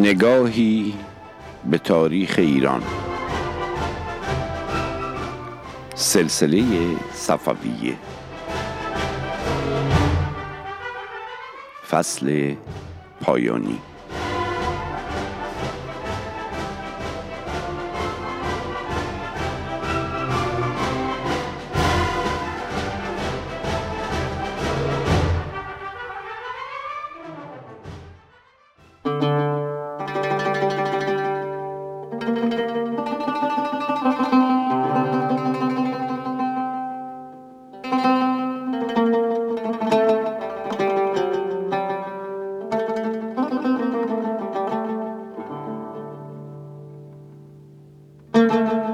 نگاهی به تاریخ ایران. سلسله صفویه. فصل پایانی. شنوندگان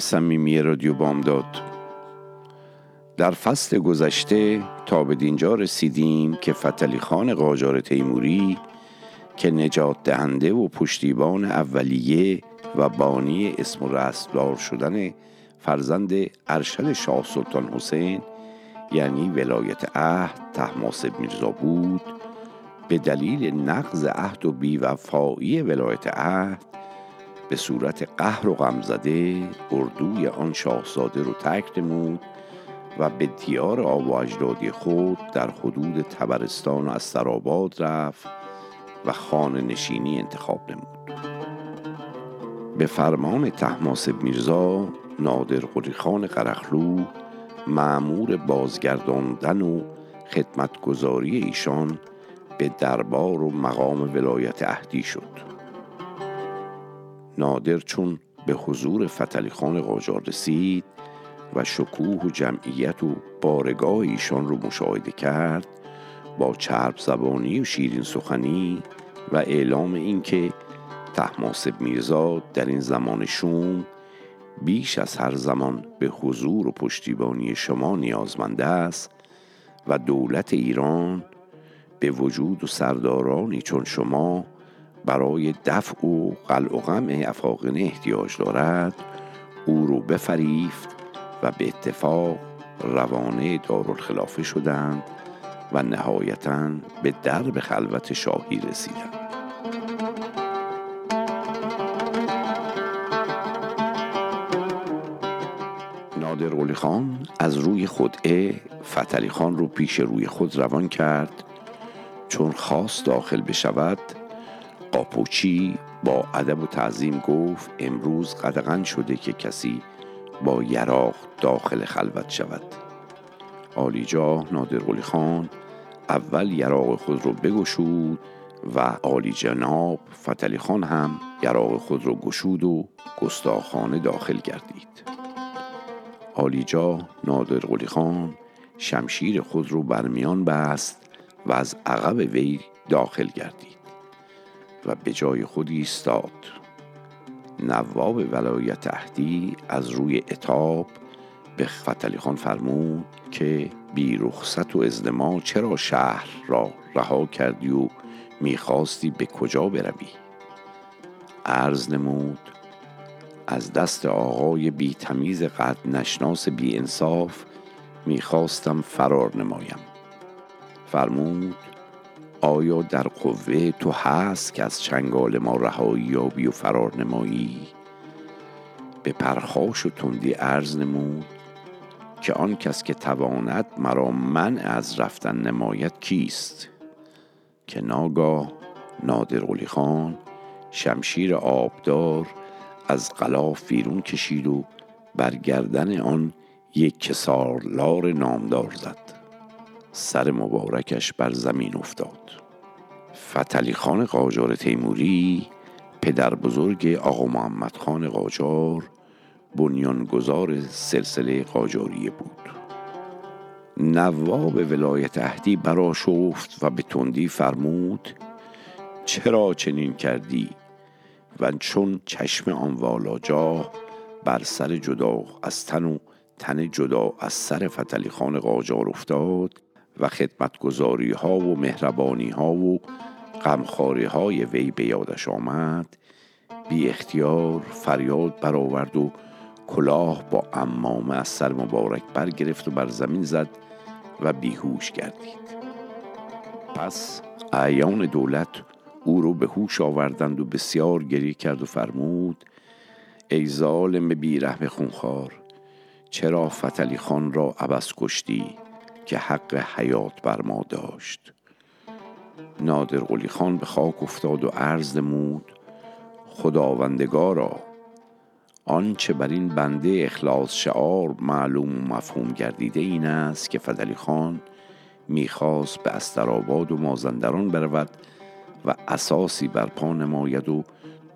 صمیمی رادیو بامداد در فصل گذشته تا به دینجا رسیدیم که فتلی خان قاجار تیموری که نجات دهنده و پشتیبان اولیه و بانی اسم و شدن فرزند ارشد شاه سلطان حسین یعنی ولایت عهد تحماسب میرزا بود به دلیل نقض عهد و بیوفایی ولایت عهد به صورت قهر و غمزده اردوی آن شاهزاده رو ترک نمود و به دیار آب اجدادی خود در حدود تبرستان و استراباد رفت و خانه نشینی انتخاب نمود. به فرمان تحماسب میرزا نادر قریخان قرخلو معمور بازگرداندن و خدمتگذاری ایشان به دربار و مقام ولایت اهدی شد. نادر چون به حضور فتلی خان قاجار رسید و شکوه و جمعیت و بارگاه ایشان رو مشاهده کرد با چرب زبانی و شیرین سخنی و اعلام اینکه تحماسب میرزا در این زمان شوم بیش از هر زمان به حضور و پشتیبانی شما نیازمنده است و دولت ایران به وجود و سردارانی چون شما برای دفع و قلع و غم افاقنه احتیاج دارد او رو بفریفت و به اتفاق روانه دارالخلافه شدند و نهایتا به درب خلوت شاهی رسیدند. نادر قلی خان از روی خودعه فتلی خان رو پیش روی خود روان کرد. چون خواست داخل بشود قاپوچی با ادب و تعظیم گفت امروز قدغن شده که کسی با یراق داخل خلوت شود. آلیجاه نادر خان اول یراق خود رو بگشود و عالی جناب فتلی خان هم یراق خود رو گشود و گستاخانه داخل گردید. آلیجا نادر قلی خان شمشیر خود رو برمیان بست و از عقب وی داخل گردید. و به جای خود ایستاد. نواب ولایت اهدی از روی اتاب به فتلی خان فرمود که بی رخصت و ازدما چرا شهر را رها کردی و می‌خواستی به کجا بروی؟ عرض نمود از دست آقای بی تمیز قد نشناس بی انصاف می‌خواستم فرار نمایم. فرمود آیا در قوه تو هست که از چنگال ما رهایی یابی و فرار نمایی؟ به پرخاش و تندی عرض نمود که آن کس که تواند مرا من از رفتن نمایت کیست؟ که ناگاه نادر خان شمشیر آبدار از غلاف بیرون کشید و بر گردن آن یک کسارلار نامدار زد. سر مبارکش بر زمین افتاد. فتلی خان قاجار تیموری پدر بزرگ آقا محمد خان قاجار بنیانگذار سلسله قاجاریه بود. نواب ولایت اهدی برا شفت و به تندی فرمود چرا چنین کردی؟ و چون چشم آن والاجاه بر سر جدا از تن و تن جدا از سر فتلی خان قاجار افتاد و خدمتگذاری ها و مهربانی ها و غمخواری های وی به یادش آمد بی اختیار فریاد برآورد و کلاه با امامه از سر مبارک برگرفت و بر زمین زد و بیهوش گردید. پس اعیان دولت او رو به هوش آوردند و بسیار گریه کرد و فرمود ای ظالم بیرحم خونخوار چرا فتلی خان را عبس کشتی؟ که حق حیات بر ما داشت. نادر قلی خان به خاک افتاد و عرض نمود خداوندگارا آنچه بر این بنده اخلاص شعار معلوم و مفهوم گردیده این است که فدلی خان می‌خواست به استراباد و مازندران برود و اساسی برپا نماید و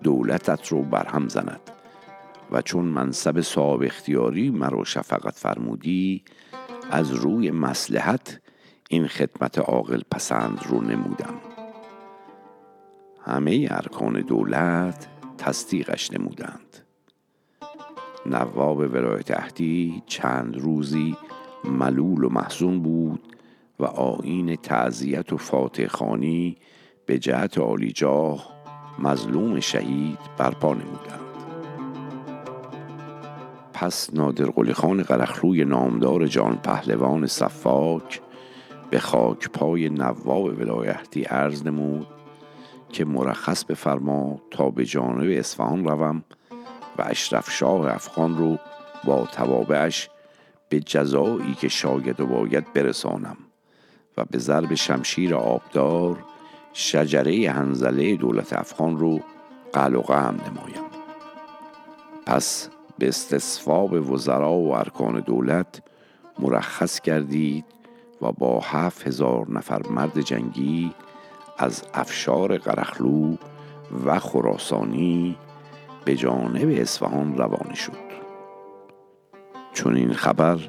دولتت رو برهم زند. و چون منصب صاحب اختیاری مرا شفقت فرمودی از روی مسلحت این خدمت عاقل پسند رو نمودم. همه ارکان دولت تصدیقش نمودند. نواب ولایت اهدی چند روزی ملول و محزون بود و آین تعذیت و فاتح خانی به جهت عالیجاه مظلوم شهید برپا نمودند. پس نادر قلی خان قرخلوی نامدار جان پهلوان صفاک به خاک پای نواب ولایتی عرض نمود که مرخص بفرما تا به جانب اصفهان روم و اشرف شاه افغان رو با توابعش به جزایی که شاید و باید برسانم و به ضرب شمشیر آبدار شجره هنزله دولت افغان رو قلقه هم نمایم. پس به استصواب وزرا و ارکان دولت مرخص گردید و با هفت هزار نفر مرد جنگی از افشار قرخلو و خراسانی به جانب اصفهان روانه شد. چون این خبر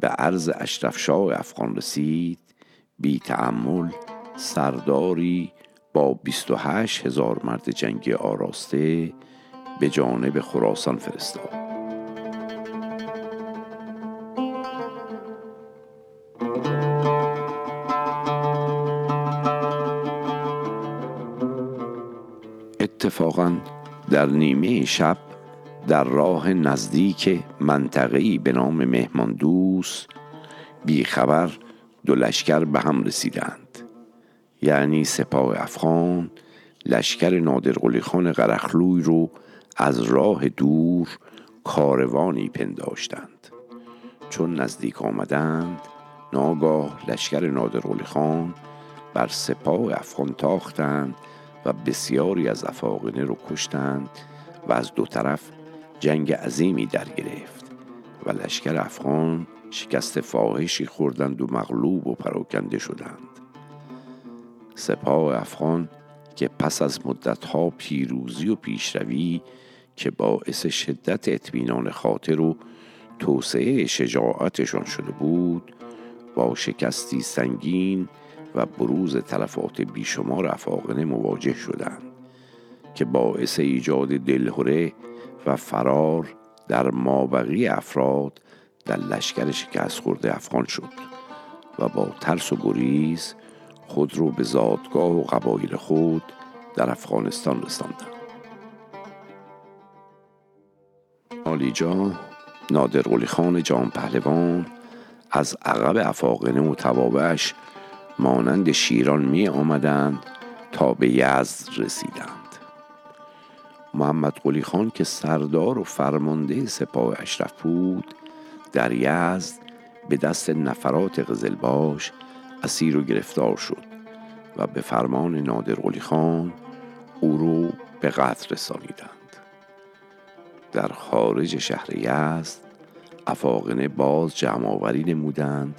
به عرض اشرفشاه افغان رسید بی تعمل سرداری با 28 هزار مرد جنگی آراسته به جانب خراسان فرستاد. اتفاقا در نیمه شب در راه نزدیک منطقه‌ای به نام مهماندوس بیخبر دو لشکر به هم رسیدند. یعنی سپاه افغان لشکر نادر خان قرخلوی رو از راه دور کاروانی پنداشتند. چون نزدیک آمدند ناگاه لشکر نادر خان بر سپاه افغان تاختند و بسیاری از افاقنه رو کشتند و از دو طرف جنگ عظیمی در گرفت و لشکر افغان شکست فاحشی خوردند و مغلوب و پراکنده شدند. سپاه افغان که پس از مدتها پیروزی و پیشروی که باعث شدت اطمینان خاطر و توسعه شجاعتشان شده بود با شکستی سنگین و بروز تلفات بیشمار افاقنه مواجه شدند که باعث ایجاد دلهوره و فرار در مابقی افراد در لشکر شکست خورده افغان شد و با ترس و گریز خود رو به زادگاه و قبایل خود در افغانستان رساندند. آلیجا نادر خان جان پهلوان از عقب افاقنه و توابش مانند شیران می آمدند تا به یزد رسیدند. محمد قلی خان که سردار و فرمانده سپاه اشرف بود در یزد به دست نفرات قزلباش اسیر و گرفتار شد و به فرمان نادر قلی خان او رو به قتل رسانیدند. در خارج شهر یزد افاقنه باز جمع آوری نمودند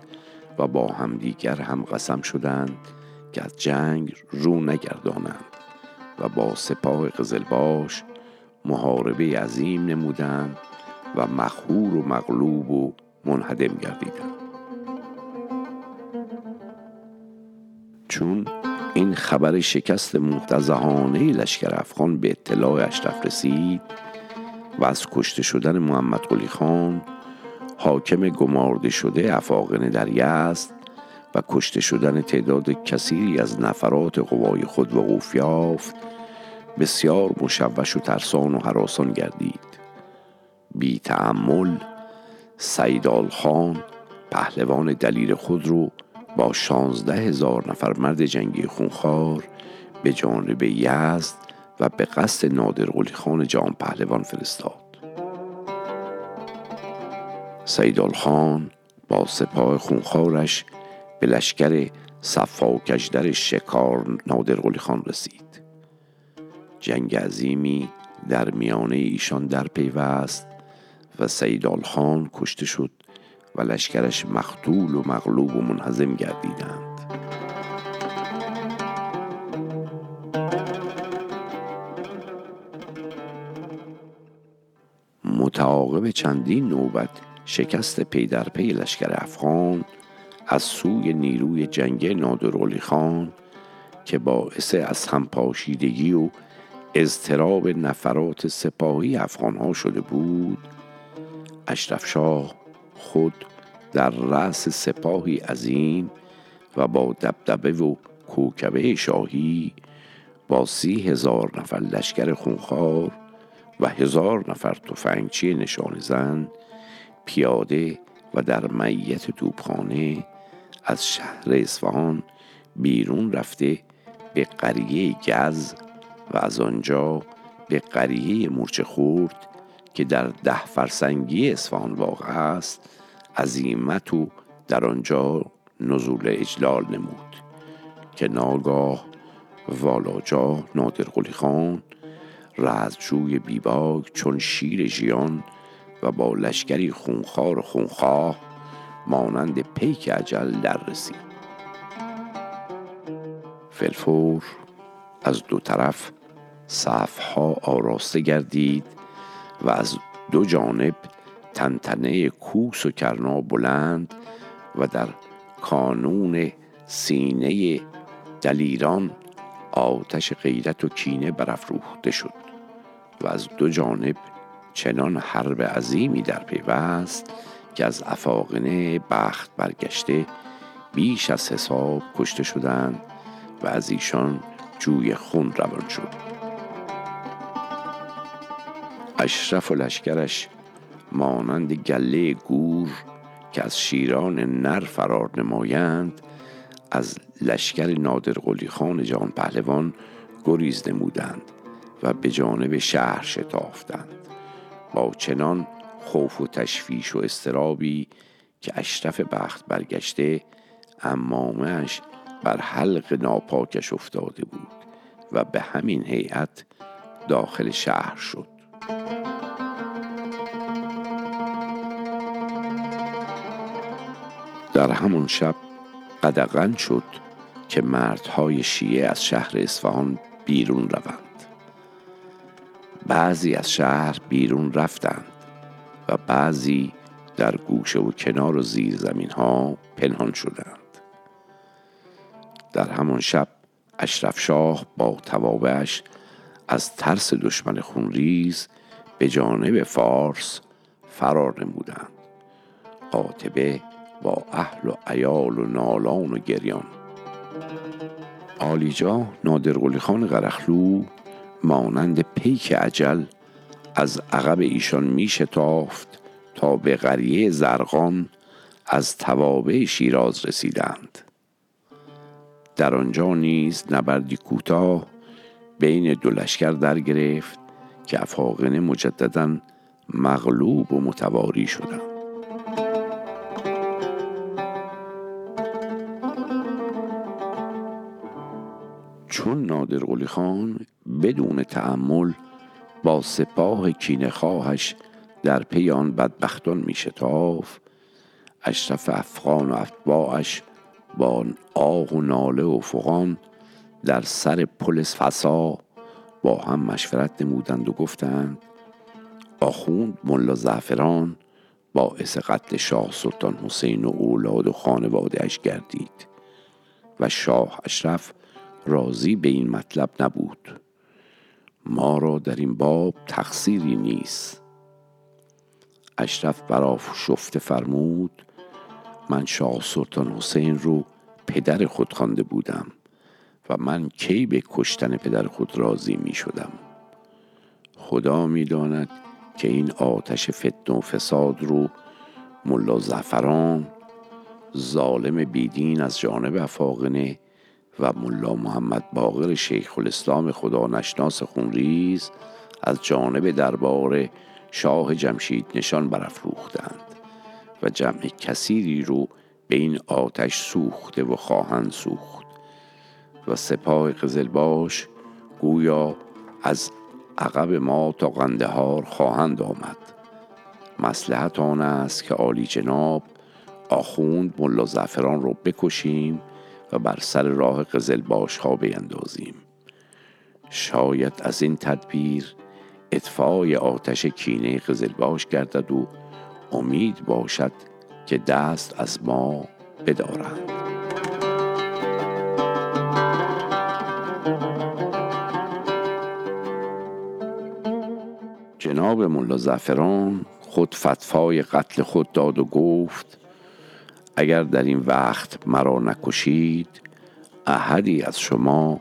و با همدیگر هم قسم شدند که از جنگ رو نگردانند و با سپاه قزلباش محاربه عظیم نمودند و مخهور و مغلوب و منهدم گردیدند. چون این خبر شکست متزهانه لشکر افغان به اطلاع اشرف رسید و از کشته شدن محمد قلی خان حاکم گمارده شده افاقنه در یزد و کشته شدن تعداد کثیری از نفرات قوای خود وقوف یافت بسیار مشوش و ترسان و حراسان گردید. بی تعمل سیدال خان پهلوان دلیل خود رو با شانزده هزار نفر مرد جنگی خونخوار به جانب یزد و به قصد نادر خان جان پهلوان فرستاد. سیدال خان با سپاه خونخوارش به لشکر صفاکجدر شکار نادر قلی خان رسید. جنگ عظیمی در میانه ایشان در پیوست و سیدال خان کشته شد و لشکرش مختول و مغلوب و منهزم گردیدند. متعاقب چندین نوبت شکست پی در پی لشکر افغان از سوی نیروی جنگ نادرعلی خان که باعث از هم پاشیدگی و اضطراب نفرات سپاهی افغان ها شده بود اشرف شاه خود در رأس سپاهی عظیم و با دبدبه و کوکبه شاهی با سی هزار نفر لشکر خونخوار و هزار نفر تفنگچی نشان زن پیاده و در میت توپخانه از شهر اصفهان بیرون رفته به قریه گز و از آنجا به قریه مرچه خورد که در ده فرسنگی اصفهان واقع است عظیمت و در آنجا نزول اجلال نمود که ناگاه والاجا نادر خان رزجوی بیباک چون شیر ژیان و با لشکری خونخوار و خونخواه مانند پیک عجل در رسید. فلفور از دو طرف صفها آراسته گردید و از دو جانب تنتنه کوس و کرنا بلند و در کانون سینه دلیران آتش غیرت و کینه برافروخته شد و از دو جانب چنان حرب عظیمی در پیوست که از افاقنه بخت برگشته بیش از حساب کشته شدند و از ایشان جوی خون روان شد. اشرف و لشکرش مانند گله گور که از شیران نر فرار نمایند از لشکر نادر قلی خان جان پهلوان گریز نمودند و به جانب شهر شتافتند. با چنان خوف و تشویش و استرابی که اشرف بخت برگشته امامش بر حلق ناپاکش افتاده بود و به همین هیئت داخل شهر شد. در همون شب قدغن شد که مردهای شیعه از شهر اصفهان بیرون روند. بعضی از شهر بیرون رفتند و بعضی در گوشه و کنار و زیر زمین ها پنهان شدند. در همان شب اشرف شاه با توابش از ترس دشمن خونریز به جانب فارس فرار نمودند. قاطبه با اهل و ایال و نالان و گریان. آلیجا نادر خان غرخلو مانند پیک عجل از عقب ایشان می شتافت تا به قریه زرقان از توابع شیراز رسیدند. در آنجا نیز نبردی کوتاه بین دو لشکر در گرفت که افاقنه مجددا مغلوب و متواری شدند. چون نادر قلی خان بدون تعمل با سپاه کینه خواهش در پی آن بدبختان می شتاف اشرف افغان و اتباعش با آه و ناله و فغان در سر پل فسا با هم مشورت نمودند و گفتند آخوند ملا زعفران باعث قتل شاه سلطان حسین و اولاد و خانواده گردید و شاه اشرف راضی به این مطلب نبود. ما را در این باب تقصیری نیست. اشرف براف شفته فرمود من شاه سلطان حسین رو پدر خود خوانده بودم و من کی به کشتن پدر خود راضی می شدم. خدا می داند که این آتش فتن و فساد رو ملا زفران ظالم بیدین از جانب افاقنه و ملا محمد باقر شیخ الاسلام خدا نشناس خونریز از جانب دربار شاه جمشید نشان برافروختند و جمع کثیری رو به این آتش سوخته و خواهند سوخت و سپاه قزلباش گویا از عقب ما تا قندهار خواهند آمد. مسلحت آن است که عالی جناب آخوند ملا زفران رو بکشیم و بر سر راه قزلباش ها بیندازیم. شاید از این تدبیر اطفای آتش کینه قزلباش گردد و امید باشد که دست از ما بدارند جناب ملا زفران خود فتفای قتل خود داد و گفت اگر در این وقت مرا نکشید احدی از شما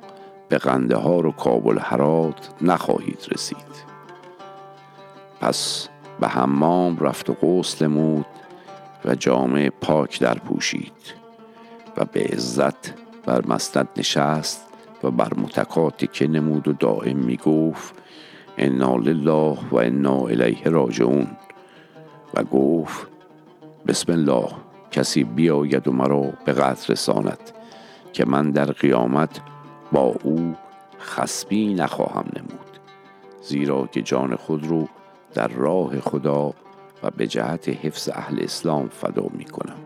به ها و کابل هرات نخواهید رسید. پس به حمام رفت و غسل نمود و جامعه پاک در پوشید و به عزت بر مسند نشست و بر متکاتی که نمود و دائم می گفت انا لله و انا الیه راجعون. و گفت بسم الله. کسی بیاید و مرا به قتل رساند که من در قیامت با او خسبی نخواهم نمود زیرا که جان خود رو در راه خدا و به جهت حفظ اهل اسلام فدا می کنم.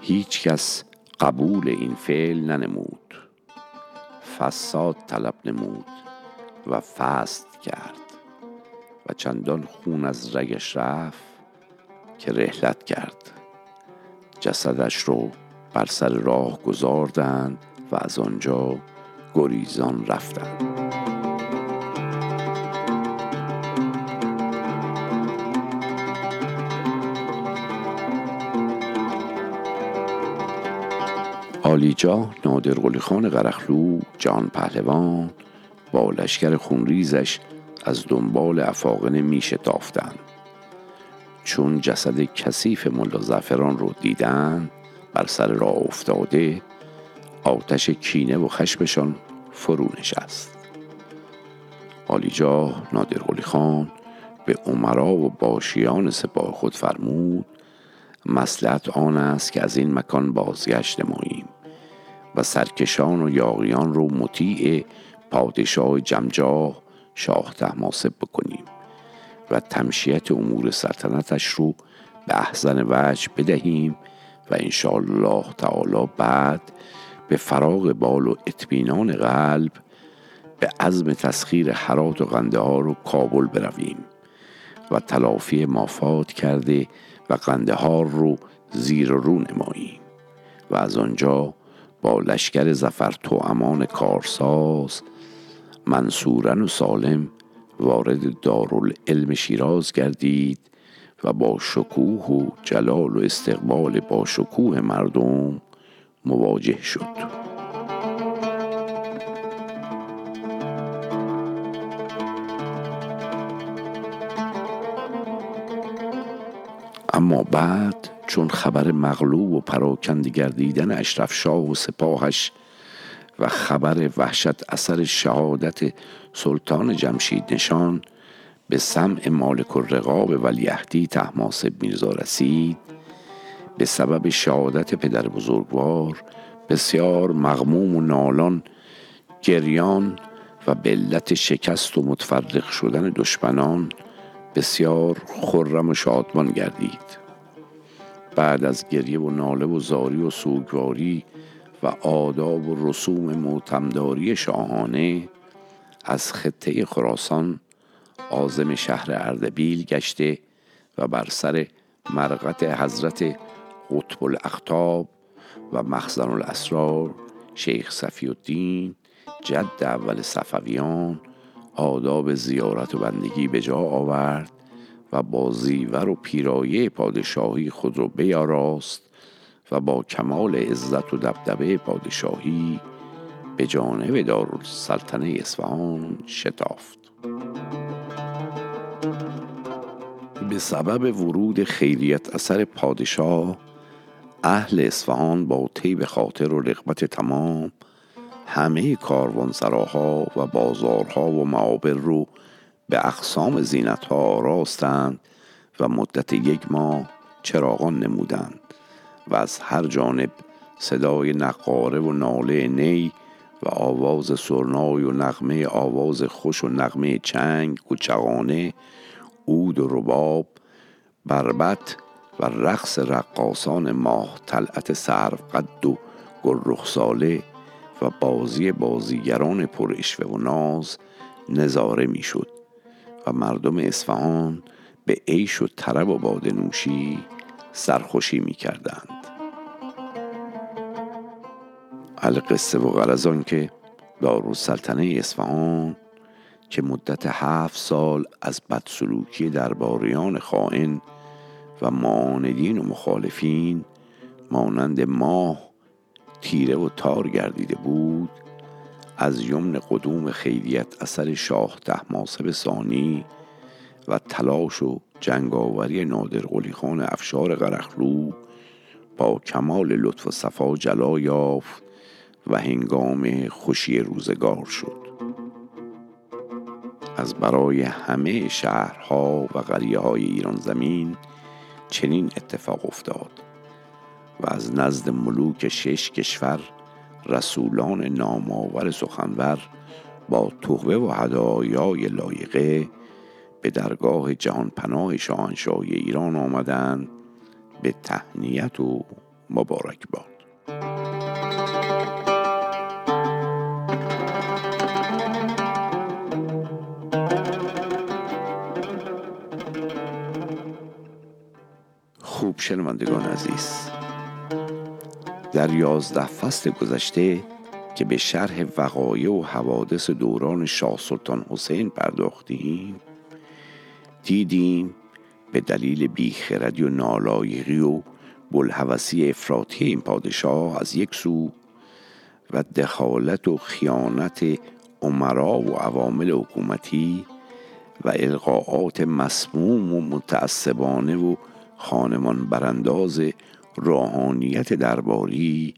هیچ کس قبول این فعل ننمود فساد طلب نمود و فست کرد و چندان خون از رگش رفت که رحلت کرد. جسدش رو بر سر راه گذاردند و از آنجا گریزان رفتند عالیجا نادر قلی خان قرخلو جان پهلوان با لشکر خونریزش از دنبال افاقنه می شتافتند چون جسد کثیف ملا زفران رو دیدن بر سر راه افتاده آتش کینه و خشمشان فرو نشست. عالیجا نادر خان به عمرا و باشیان سپاه خود فرمود مسلحت آن است که از این مکان بازگشت نماییم و سرکشان و یاغیان رو مطیع پادشاه جمجاه شاه تحماسب بکنیم. و تمشیت امور سلطنتش رو به احزن وجه بدهیم و انشاءالله تعالی بعد به فراغ بال و اطمینان قلب به عزم تسخیر حرات و قندهار و کابل برویم و تلافی مافات کرده و قندهار رو زیر رو نماییم و از آنجا با لشکر زفر تو امان کارساز منصورن و سالم وارد دارالعلم شیراز گردید و با شکوه و جلال و استقبال با شکوه مردم مواجه شد. اما بعد چون خبر مغلوب و پراکنده گردیدن اشرف شاه و سپاهش و خبر وحشت اثر شهادت سلطان جمشید نشان به سمع مالک الرقاب ولیهدی تحماسب میرزا رسید. به سبب شهادت پدر بزرگوار بسیار مغموم و نالان گریان و به شکست و متفرق شدن دشمنان بسیار خرم و شادمان گردید. بعد از گریه و ناله و زاری و سوگواری و آداب و رسوم معتمداری شاهانه از خطه خراسان آزم شهر اردبیل گشته و بر سر مرقت حضرت قطب الاختاب و مخزن الاسرار شیخ صفی الدین جد اول صفویان آداب زیارت و بندگی به جا آورد و با زیور و پیرایه پادشاهی خود را بیاراست. و با کمال عزت و دبدبه پادشاهی به جانب دارالسلطنه اصفهان شتافت. به سبب ورود خیریت اثر پادشاه اهل اصفهان با طیب خاطر و رغبت تمام همه کاروانسراها و بازارها و معابر رو به اقسام زینتها آراستند و مدت یک ماه چراغان نمودند. و از هر جانب صدای نقاره و ناله نی و آواز سرنای و نغمه آواز خوش و نغمه چنگ و چغانه عود و رباب بربت و رقص رقاسان ماه طلعت سرو قد و گل رخساله و بازی بازیگران پرشوه و ناز نظاره می‌شد و مردم اصفهان به عیش و طرب و باده نوشی سرخوشی می القصه و غرض که دارالسلطنه اصفهان که مدت هفت سال از بدسلوکی درباریان خائن و معاندین و مخالفین مانند ماه تیره و تار گردیده بود از یمن قدوم خیریت اثر شاه تحماسب ثانی و تلاش و جنگاوری نادر قلی خان افشار قرخلو با کمال لطف و صفا جلا یافت. و هنگام خوشی روزگار شد. از برای همه شهرها و قریه های ایران زمین چنین اتفاق افتاد و از نزد ملوک شش کشور رسولان نامآور سخنور با تحوه و هدایای لایقه به درگاه جهان پناه شاهنشاهی ایران آمدند به تهنیت و مبارکباد. خوب شنوندگان عزیز. در یازده فصل گذشته که به شرح وقایع و حوادث دوران شاه سلطان حسین پرداختیم دیدیم به دلیل بیخردی و نالایقی و بلحوثی افراطی این پادشاه از یک سو و دخالت و خیانت عمرا و عوامل حکومتی و القاعات مسموم و متعصبانه و خانمان برانداز روحانیت درباری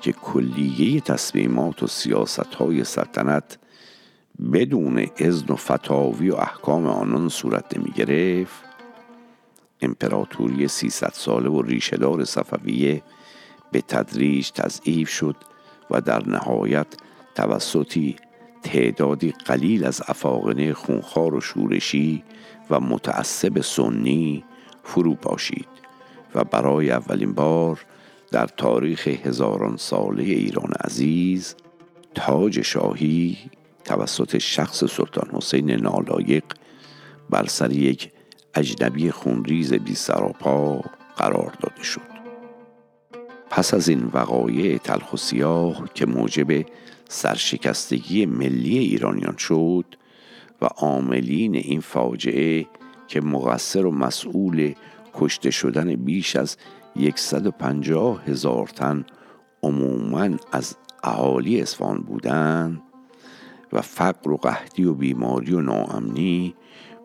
که کلیه تصمیمات و سیاست های سلطنت بدون اذن و فتاوی و احکام آنان صورت نمی گرفت امپراتوری 300 ساله و ریشهدار صفویه به تدریج تضعیف شد و در نهایت توسطی تعدادی قلیل از افاقنه خونخوار و شورشی و متعصب سنی فرو پاشید و برای اولین بار در تاریخ هزاران ساله ایران عزیز تاج شاهی توسط شخص سلطان حسین نالایق بر سر یک اجنبی خونریز بی سراپا قرار داده شد. پس از این وقایع تلخ و سیاه که موجب سرشکستگی ملی ایرانیان شد و عاملین این فاجعه که مقصر و مسئول کشته شدن بیش از 150 هزار تن عموما از اهالی اصفهان بودند و فقر و قحطی و بیماری و ناامنی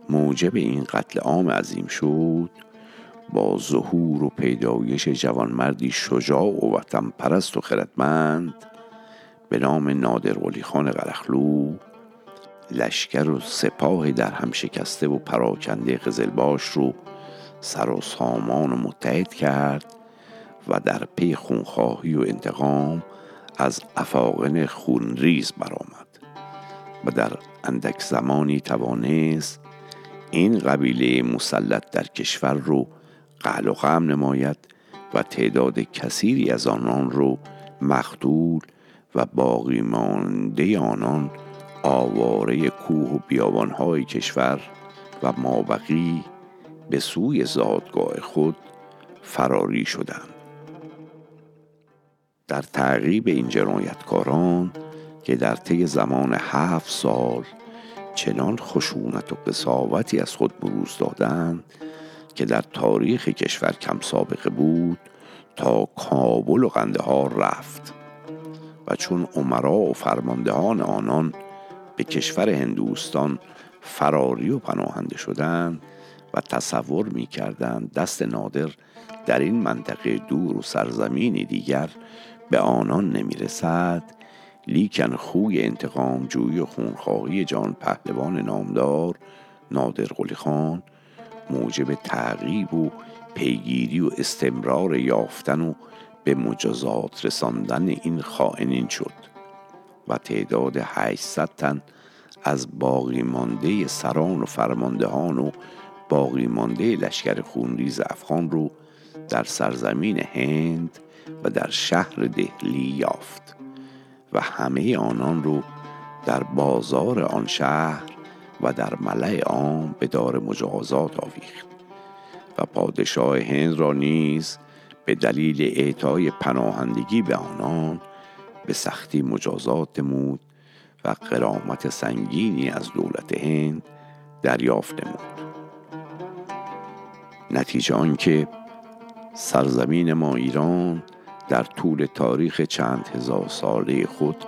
موجب این قتل عام عظیم شد با ظهور و پیدایش جوانمردی شجاع و وطن پرست و خردمند به نام نادر ولی خان قرخلو لشکر و سپاه در هم شکسته و پراکنده قزلباش رو سر و سامان و متحد کرد و در پی خونخواهی و انتقام از افاقن خونریز برآمد و در اندک زمانی توانست این قبیله مسلط در کشور رو قل و غم نماید و تعداد کثیری از آنان رو مقتول و باقی مانده آنان آواره کوه و بیابانهای کشور و مابقی به سوی زادگاه خود فراری شدند. در تعقیب این جنایتکاران که در طی زمان هفت سال چنان خشونت و قصاوتی از خود بروز دادند که در تاریخ کشور کم سابقه بود تا کابل و قندهار رفت و چون عمرا و فرماندهان آنان به کشور هندوستان فراری و پناهنده شدند و تصور می کردند دست نادر در این منطقه دور و سرزمینی دیگر به آنان نمی رسد لیکن خوی انتقام جوی و خونخواهی جان پهلوان نامدار نادر قلی خان موجب تعقیب و پیگیری و استمرار یافتن و به مجازات رساندن این خائنین شد. و تعداد 800 تن از باقی مانده سران و فرماندهان و باقی مانده لشکر خونریز افغان رو در سرزمین هند و در شهر دهلی یافت و همه آنان رو در بازار آن شهر و در ملع عام به دار مجازات آویخت و پادشاه هند را نیز به دلیل اعطای پناهندگی به آنان به سختی مجازات نمود و قرامت سنگینی از دولت هند دریافت نمود. نتیجه آنکه سرزمین ما ایران در طول تاریخ چند هزار ساله خود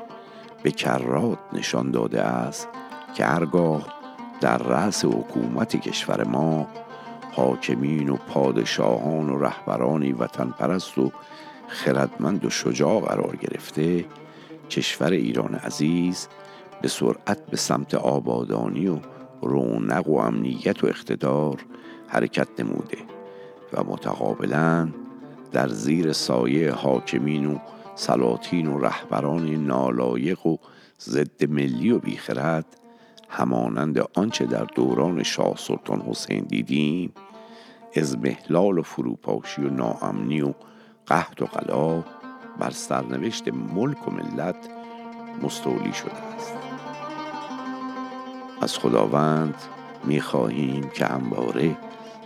به کرات نشان داده است که هرگاه در رأس حکومت کشور ما حاکمین و پادشاهان و رهبرانی وطن پرست و خردمند و شجاع قرار گرفته کشور ایران عزیز به سرعت به سمت آبادانی و رونق و امنیت و اقتدار حرکت نموده و متقابلا در زیر سایه حاکمین و سلاطین و رهبران نالایق و ضد ملی و بیخرد همانند آنچه در دوران شاه سلطان حسین دیدیم از محلال و فروپاشی و ناامنی و قهد و قلا بر سرنوشت ملک و ملت مستولی شده است. از خداوند می‌خواهیم که همواره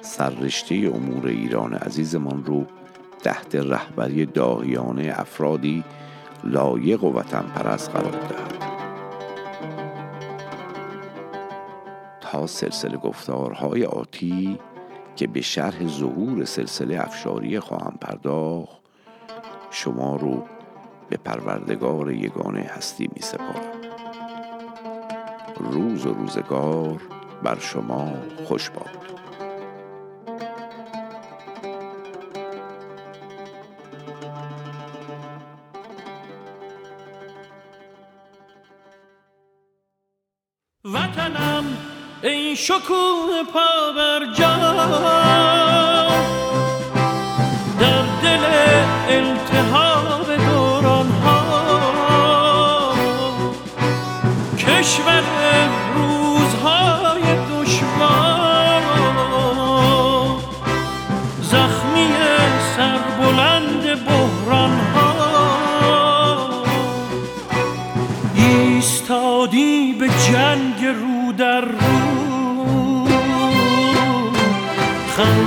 سررشته امور ایران عزیزمان رو تحت رهبری داهیانه افرادی لایق و وطن پرست قرار دهد. تا سلسله گفتارهای آتی که به شرح ظهور سلسله افشاری خواهم پرداخت شما رو به پروردگار یگانه هستی می سپارم. روز و روزگار بر شما خوش باد. وطنم ای شکوه پا بر در دل التهاب دوران ها کشور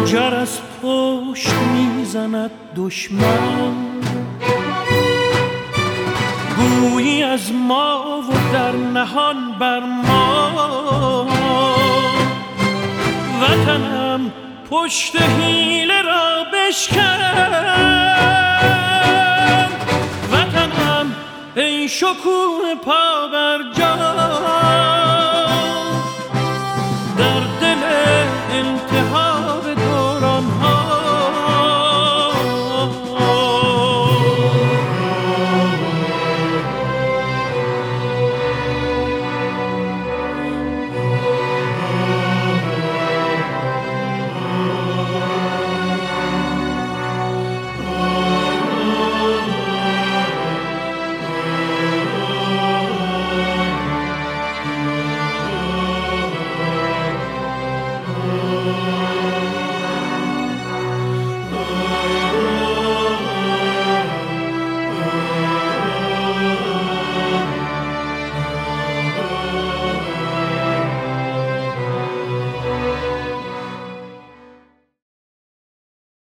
خنجر از پشت می‌زند دشمن؟ گویی از ما و در نهان بر ما. وطنم پشت حیله را بشکن. وطنم ای شکوه پا بر جا